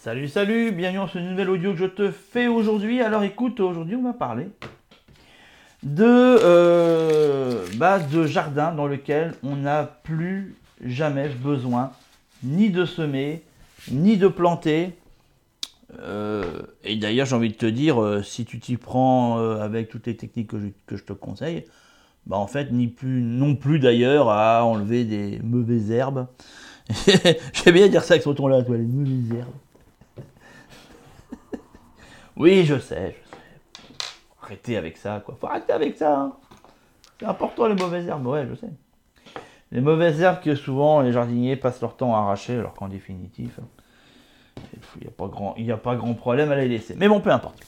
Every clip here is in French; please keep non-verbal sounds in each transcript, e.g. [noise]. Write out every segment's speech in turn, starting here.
Salut, salut, bienvenue dans ce nouvel audio que je te fais aujourd'hui. Alors écoute, aujourd'hui on va parler de euh, base de jardin dans lequel on n'a plus jamais besoin ni de semer, ni de planter. Euh, et d'ailleurs, j'ai envie de te dire, euh, si tu t'y prends avec toutes les techniques que je, te conseille, bah en fait, ni plus non plus d'ailleurs à enlever des mauvaises herbes. [laughs] J'aime bien dire ça avec son ton-là, toi, les mauvaises herbes. Oui, je sais, je sais. Arrêtez avec ça, quoi. Faut arrêter avec ça. Hein. C'est important les mauvaises herbes, ouais, je sais. Les mauvaises herbes que souvent les jardiniers passent leur temps à arracher, alors qu'en définitif, il n'y a, pas grand, a pas grand problème à les laisser. Mais bon, peu importe.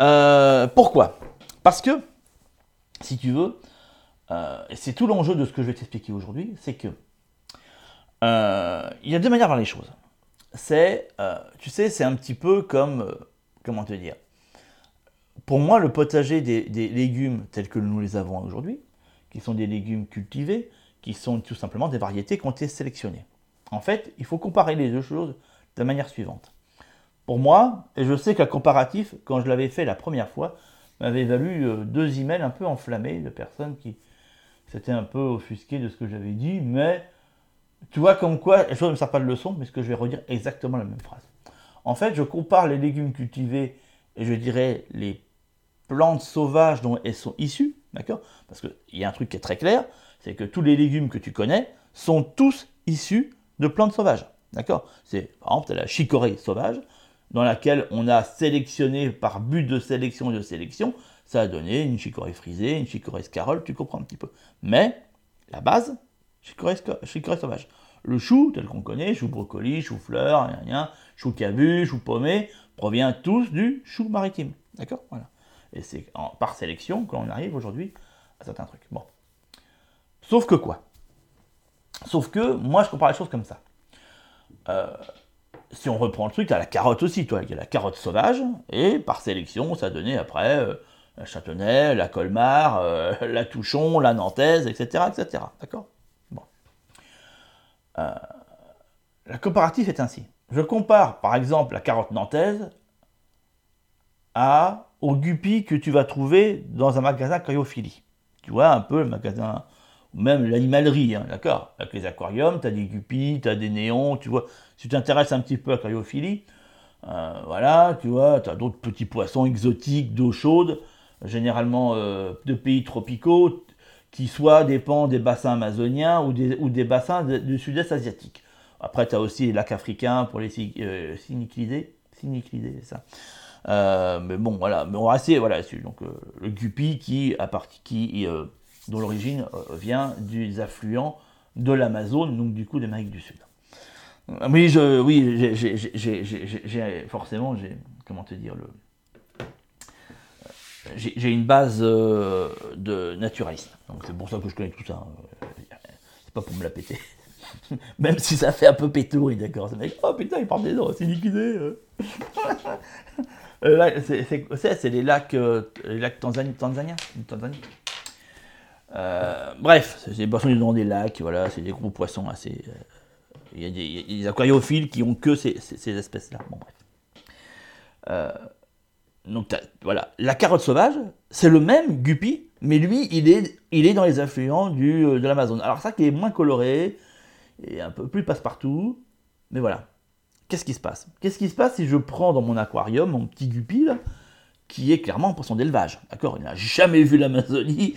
Euh, pourquoi? Parce que, si tu veux, euh, et c'est tout l'enjeu de ce que je vais t'expliquer aujourd'hui, c'est que euh, il y a deux manières de voir les choses. C'est, tu sais, c'est un petit peu comme, comment te dire, pour moi, le potager des, légumes tels que nous les avons aujourd'hui, qui sont des légumes cultivés, qui sont tout simplement des variétés qui ont été sélectionnées. En fait, il faut comparer les deux choses de la manière suivante. Pour moi, et je sais qu'un comparatif, quand je l'avais fait la première fois, m'avait valu deux emails un peu enflammés de personnes qui, c'était un peu offusqué de ce que j'avais dit, mais tu vois comme quoi, les choses ne me servent pas de leçon, mais je vais redire exactement la même phrase. En fait, je compare les légumes cultivés et je dirais les plantes sauvages dont elles sont issues, d'accord? Parce qu'il y a un truc qui est très clair, c'est que tous les légumes que tu connais sont tous issus de plantes sauvages, d'accord? C'est par exemple la chicorée sauvage, dans laquelle on a sélectionné par but de sélection et de sélection ça a donné une chicorée frisée, une chicorée scarole, tu comprends un petit peu. Mais, la base, chicorée, sauvage. Le chou, tel qu'on connaît, chou brocoli, chou fleur, chou cabu, chou paumé, provient tous du chou maritime. D'accord? Voilà. Et c'est par sélection qu'on arrive aujourd'hui à certains trucs. Bon. Sauf que quoi? Sauf que moi, je compare les choses comme ça. Euh, si on reprend le truc, tu as la carotte aussi, toi. Il y a la carotte sauvage, et par sélection, ça donné après euh, la Châtenay, la Colmar, euh, [laughs] la Touchon, la Nantaise, etc. etc. D'accord? Euh, la comparative est ainsi. Je compare par exemple la carotte nantaise à, au guppy que tu vas trouver dans un magasin cryophilie. Tu vois un peu le magasin, même l'animalerie, hein, d'accord? Avec les aquariums, tu as des guppies, tu as des néons, tu vois. Si tu t'intéresses un petit peu à la cryophilie, euh, voilà, tu vois, tu as d'autres petits poissons exotiques d'eau chaude généralement euh, de pays tropicaux, qui soit dépendent des bassins amazoniens ou des, ou des bassins du sud-est asiatique. Après, tu as aussi les lacs africains pour les euh, cyniclidés, ça. Euh, mais bon, voilà, mais on va rester voilà. Donc, le guppy qui, qui dont l'origine vient des affluents de l'Amazone, donc du coup d'Amérique du Sud. Oui, je, oui, forcément, j'ai, comment te dire, le, j'ai une base euh, de naturaliste. Donc c'est pour ça que je connais tout ça. Hein. C'est pas pour me la péter. [laughs] Même si ça fait un peu pétouri, d'accord. oh putain, il parle des dents, c'est liquidé. Euh. [laughs] Euh, c'est les lacs, les lacs. Tanzanie. bref, c'est des poissons dans des lacs, voilà, c'est des gros poissons assez. Il y, a des aquariophiles qui ont que ces, ces espèces-là. Bon, bref. Donc voilà, la carotte sauvage, c'est le même guppy, mais lui, il est, il est dans les affluents du, euh, de l'Amazon. Alors ça qui est moins coloré, et un peu plus passe-partout, mais voilà. Qu'est-ce qui se passe? Qu'est-ce qui se passe si je prends dans mon aquarium mon petit guppy, là, qui est clairement un poisson d'élevage, d'accord? Il n'a jamais vu l'Amazonie,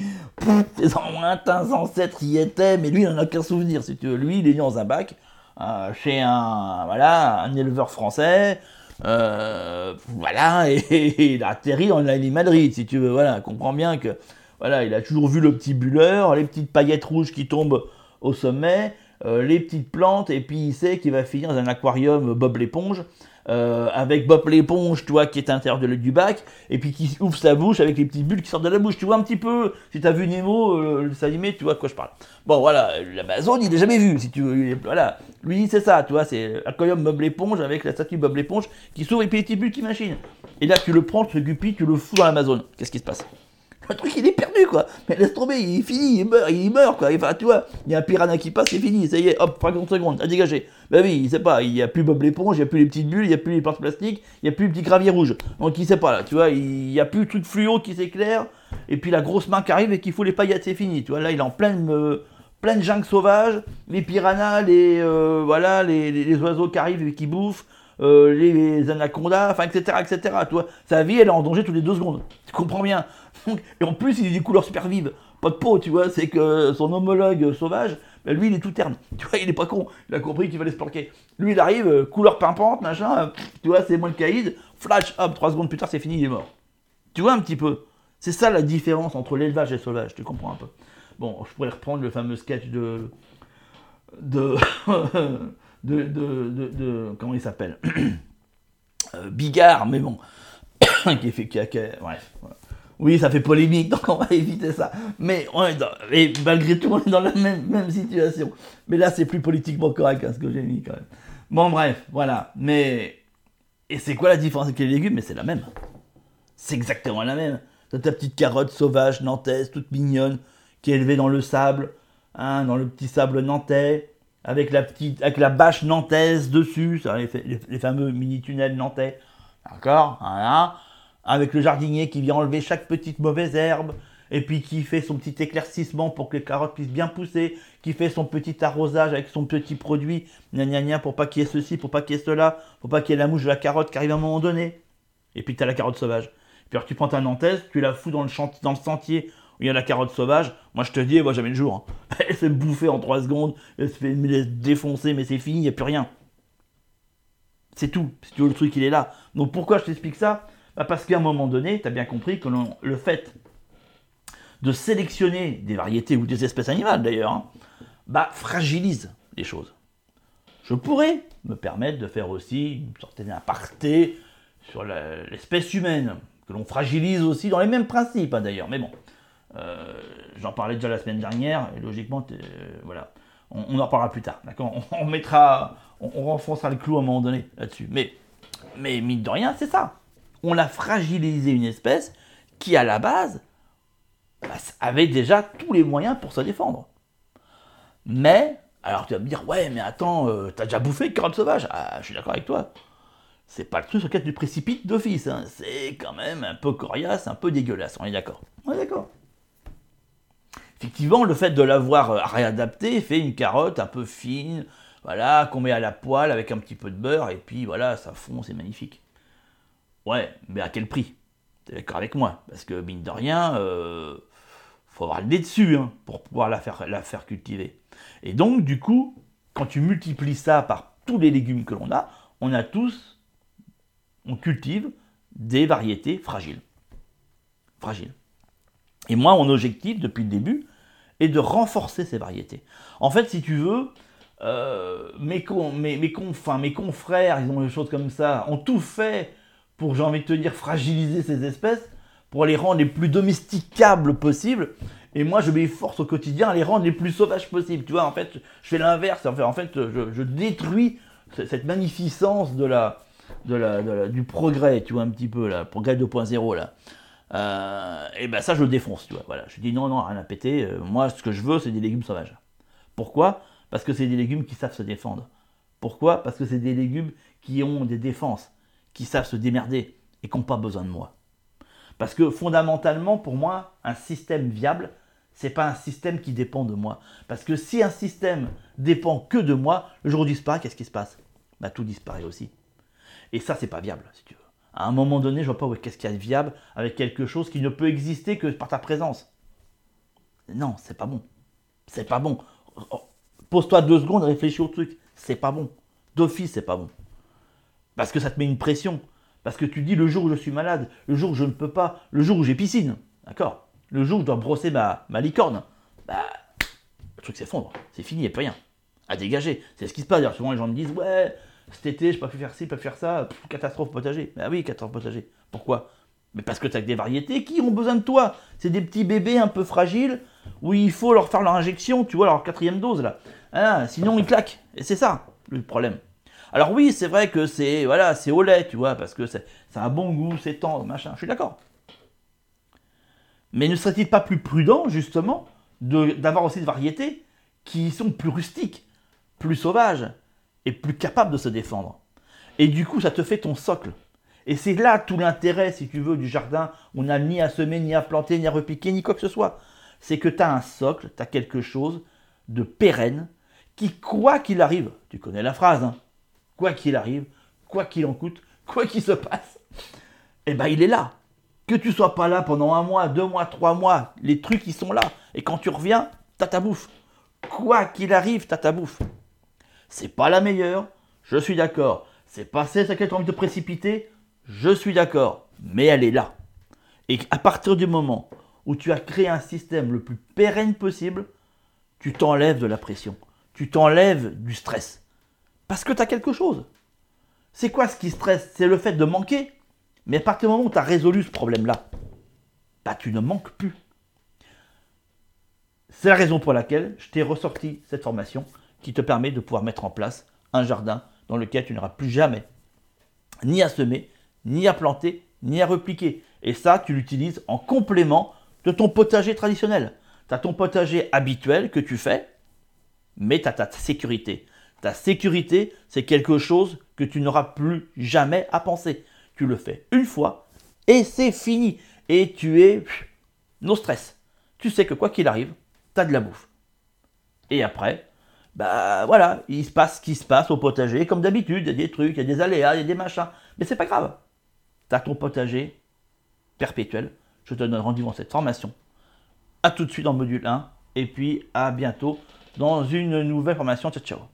ses lointains ancêtres y étaient, mais lui, il n'en a qu'un souvenir, si tu veux. Lui, il est né dans un bac, euh, chez un, voilà, un éleveur français, euh, voilà, [laughs] et, il a atterri dans l'animalerie, si tu veux, voilà, comprends bien que, voilà, il a toujours vu le petit bulleur, les petites paillettes rouges qui tombent au sommet, euh, les petites plantes, et puis il sait qu'il va finir dans un aquarium Bob l'éponge, euh, avec Bob l'éponge, toi, qui est à l'intérieur du bac, et puis qui ouvre sa bouche avec les petites bulles qui sortent de la bouche. Tu vois un petit peu, si tu as vu Nemo, euh, le tu vois de quoi je parle. Bon, voilà, l'Amazon, il n'a jamais vu, si tu veux. Voilà, lui, c'est ça, tu vois, c'est l'aquarium Bob l'éponge avec la statue Bob l'éponge qui s'ouvre et puis les petites bulles qui machinent. Et là, tu le prends, ce guppy, tu le fous dans l'Amazon. Qu'est-ce qui se passe? Le truc, il est perdu, quoi. Mais laisse tomber, il est fini, il meurt, il meurt, quoi. Enfin, tu vois, il y a un piranha qui passe, c'est fini, ça y est, hop, 50 secondes, à dégager. Ben oui, il sait pas, il n'y a plus Bob l'éponge, il n'y a plus les petites bulles, il n'y a plus les plantes plastiques, il n'y a plus les petits graviers rouges. Donc il sait pas, là, tu vois, il n'y a plus le truc fluo qui s'éclaire, et puis la grosse main qui arrive et qui fout les paillettes, c'est fini. Tu vois, là, il est en pleine, euh, pleine jungle sauvage, les piranhas, les, euh, voilà, les, les, oiseaux qui arrivent et qui bouffent, euh, les, anacondas, enfin, etc., etc. Tu vois, sa vie, elle est en danger toutes les deux secondes. Tu comprends bien. Et en plus, il a des couleurs super vives. Pas de peau, tu vois, c'est que son homologue sauvage, ben lui, il est tout terne. [laughs] Tu vois, il est pas con. Il a compris qu'il fallait se planquer. Lui, il arrive, couleur pimpante, machin, tu vois, c'est moins le caïd. Flash, hop, trois secondes plus tard, c'est fini, il est mort. Tu vois un petit peu c'est ça la différence entre l'élevage et le sauvage, tu comprends un peu. Bon, je pourrais reprendre le fameux sketch de. de. [laughs] de, de, de, comment il s'appelle? [clears throat] Euh, Bigard, mais bon. [coughs] qui fait. Qui bref. Oui, ça fait polémique, [laughs] donc on va éviter ça. Mais, on est et malgré tout, on est dans la même, situation. Mais là, c'est plus politiquement correct hein, ce que j'ai mis quand même. Bon, bref, voilà. Mais. Et c'est quoi la différence avec les légumes? Mais c'est la même. C'est exactement la même. T'as ta petite carotte sauvage nantaise, toute mignonne, qui est élevée dans le sable, hein, dans le petit sable nantais, avec la petite, avec la bâche nantaise dessus, les, fameux mini tunnels nantais, d'accord, voilà, avec le jardinier qui vient enlever chaque petite mauvaise herbe, et puis qui fait son petit éclaircissement pour que les carottes puissent bien pousser, qui fait son petit arrosage avec son petit produit, gna gna gna, pour pas qu'il y ait ceci, pour pas qu'il y ait cela, pour pas qu'il y ait la mouche de la carotte qui arrive à un moment donné. Et puis tu as la carotte sauvage. Puis alors, tu prends ta nantaise, tu la fous dans le, sentier où il y a la carotte sauvage. Moi, je te dis, elle voit jamais le jour. Hein. [laughs] Elle se bouffer en 3 secondes, elle se fait défoncer, mais c'est fini, il n'y a plus rien. C'est tout. Si tu veux, le truc, il est là. Donc pourquoi je t'explique ça? Bah, Parce qu'à un moment donné, tu as bien compris que le fait de sélectionner des variétés ou des espèces animales d'ailleurs, hein, bah, fragilise les choses. Je pourrais me permettre de faire aussi une sorte d'aparté sur l'espèce humaine que l'on fragilise aussi dans les mêmes principes hein, d'ailleurs. Mais bon, euh, j'en parlais déjà la semaine dernière, et logiquement, euh, voilà, on, en parlera plus tard, d'accord? On, mettra, on, renfoncera le clou à un moment donné là-dessus. Mais, mais mine de rien, c'est ça. On a fragilisé une espèce qui, à la base, bah, avait déjà tous les moyens pour se défendre. Mais, alors tu vas me dire, ouais, mais attends, euh, t'as déjà bouffé carotte sauvage? Ah, je suis d'accord avec toi c'est pas le truc sur lequel tu précipites d'office. Hein. C'est quand même un peu coriace, un peu dégueulasse. On est d'accord On est d'accord. Effectivement, le fait de l'avoir euh, réadapté fait une carotte un peu fine, voilà, qu'on met à la poêle avec un petit peu de beurre, et puis voilà, ça fond, c'est magnifique. Ouais, mais à quel prix? T'es d'accord avec moi? Parce que, mine de rien, euh, faut avoir le nez dessus hein, pour pouvoir la faire, cultiver. Et donc, du coup, quand tu multiplies ça par tous les légumes que l'on a, on a tous on cultive des variétés fragiles. Fragiles. Et moi, mon objectif depuis le début est de renforcer ces variétés. En fait, si tu veux, euh, mes, mes confrères, ils ont des choses comme ça, ont tout fait pour, j'ai envie de te dire, fragiliser ces espèces, pour les rendre les plus domesticables possibles. Et moi, je m'efforce au quotidien à les rendre les plus sauvages possibles. Tu vois, en fait, je fais l'inverse. En fait, je, détruis cette magnificence de la, de la, du progrès, tu vois, un petit peu, là, progrès 2.0, là. Euh, et ben ça, je le défonce, tu vois. Voilà. Je dis non, non, rien à péter. Euh, moi, ce que je veux, c'est des légumes sauvages. Pourquoi? Parce que c'est des légumes qui savent se défendre. Pourquoi? Parce que c'est des légumes qui ont des défenses, qui savent se démerder et qui n'ont pas besoin de moi. Parce que fondamentalement, pour moi, un système viable, c'est pas un système qui dépend de moi. Parce que si un système dépend que de moi, le jour où disparaît, qu'est-ce qui se passe? Bah, Tout disparaît aussi. Et ça, c'est pas viable, si tu veux. À un moment donné, je vois pas qu'est-ce qu'il y a de viable avec quelque chose qui ne peut exister que par ta présence. Non, c'est pas bon. C'est pas bon. Pose-toi deux secondes, réfléchis au truc. C'est pas bon. D'office, c'est pas bon. Parce que ça te met une pression. Parce que tu dis le jour où je suis malade, le jour où je ne peux pas, le jour où j'ai piscine, d'accord? Le jour où je dois brosser ma, licorne, bah, le truc s'effondre. C'est fini, il n'y a plus rien. À dégager. C'est ce qui se passe. Souvent les gens me disent Ouais, cet été, je peux faire ci, je peux faire ça, catastrophe potager. Ah oui, catastrophe potager. Pourquoi? Mais parce que tu as des variétés qui ont besoin de toi. C'est des petits bébés un peu fragiles où il faut leur faire leur injection, tu vois, leur quatrième dose là. Ah, sinon ils claquent. Et c'est ça le problème. Alors oui, c'est vrai que c'est voilà, c'est au lait, tu vois, parce que a un bon goût, c'est tendre, machin. Je suis d'accord. Mais ne serait-il pas plus prudent, justement, d'avoir aussi des variétés qui sont plus rustiques, plus sauvages et plus capables de se défendre? Et du coup, ça te fait ton socle. Et c'est là tout l'intérêt, si tu veux, du jardin. On n'a ni à semer, ni à planter, ni à repiquer, ni quoi que ce soit. C'est que tu as un socle, tu as quelque chose de pérenne qui, quoi qu'il arrive, tu connais la phrase, hein, quoi qu'il arrive, quoi qu'il en coûte, quoi qu'il se passe, eh ben il est là. Que tu sois pas là pendant un mois, deux mois, trois mois, les trucs ils sont là. Et quand tu reviens, t'as ta bouffe. Quoi qu'il arrive, t'as ta bouffe. C'est pas la meilleure, je suis d'accord. C'est pas celle sur laquelle tu as envie de précipiter, je suis d'accord. Mais elle est là. Et à partir du moment où tu as créé un système le plus pérenne possible, tu t'enlèves de la pression. Tu t'enlèves du stress. Parce que tu as quelque chose. C'est quoi ce qui stresse? C'est le fait de manquer. Mais à partir du moment où tu as résolu ce problème-là, bah, tu ne manques plus. C'est la raison pour laquelle je t'ai ressorti cette formation qui te permet de pouvoir mettre en place un jardin dans lequel tu n'auras plus jamais ni à semer, ni à planter, ni à repliquer. Et ça, tu l'utilises en complément de ton potager traditionnel. Tu as ton potager habituel que tu fais, mais tu as ta sécurité. Ta sécurité, c'est quelque chose que tu n'auras plus jamais à penser. Tu le fais une fois et c'est fini. Et tu es no stress. Tu sais que quoi qu'il arrive, tu as de la bouffe. Et après, bah voilà, il se passe ce qui se passe au potager. Comme d'habitude, il y a des trucs, il y a des aléas, il y a des machins. Mais c'est pas grave. Tu as ton potager perpétuel. Je te donne rendez-vous dans cette formation. A tout de suite dans le module 1. Et puis à bientôt dans une nouvelle formation. Ciao, ciao.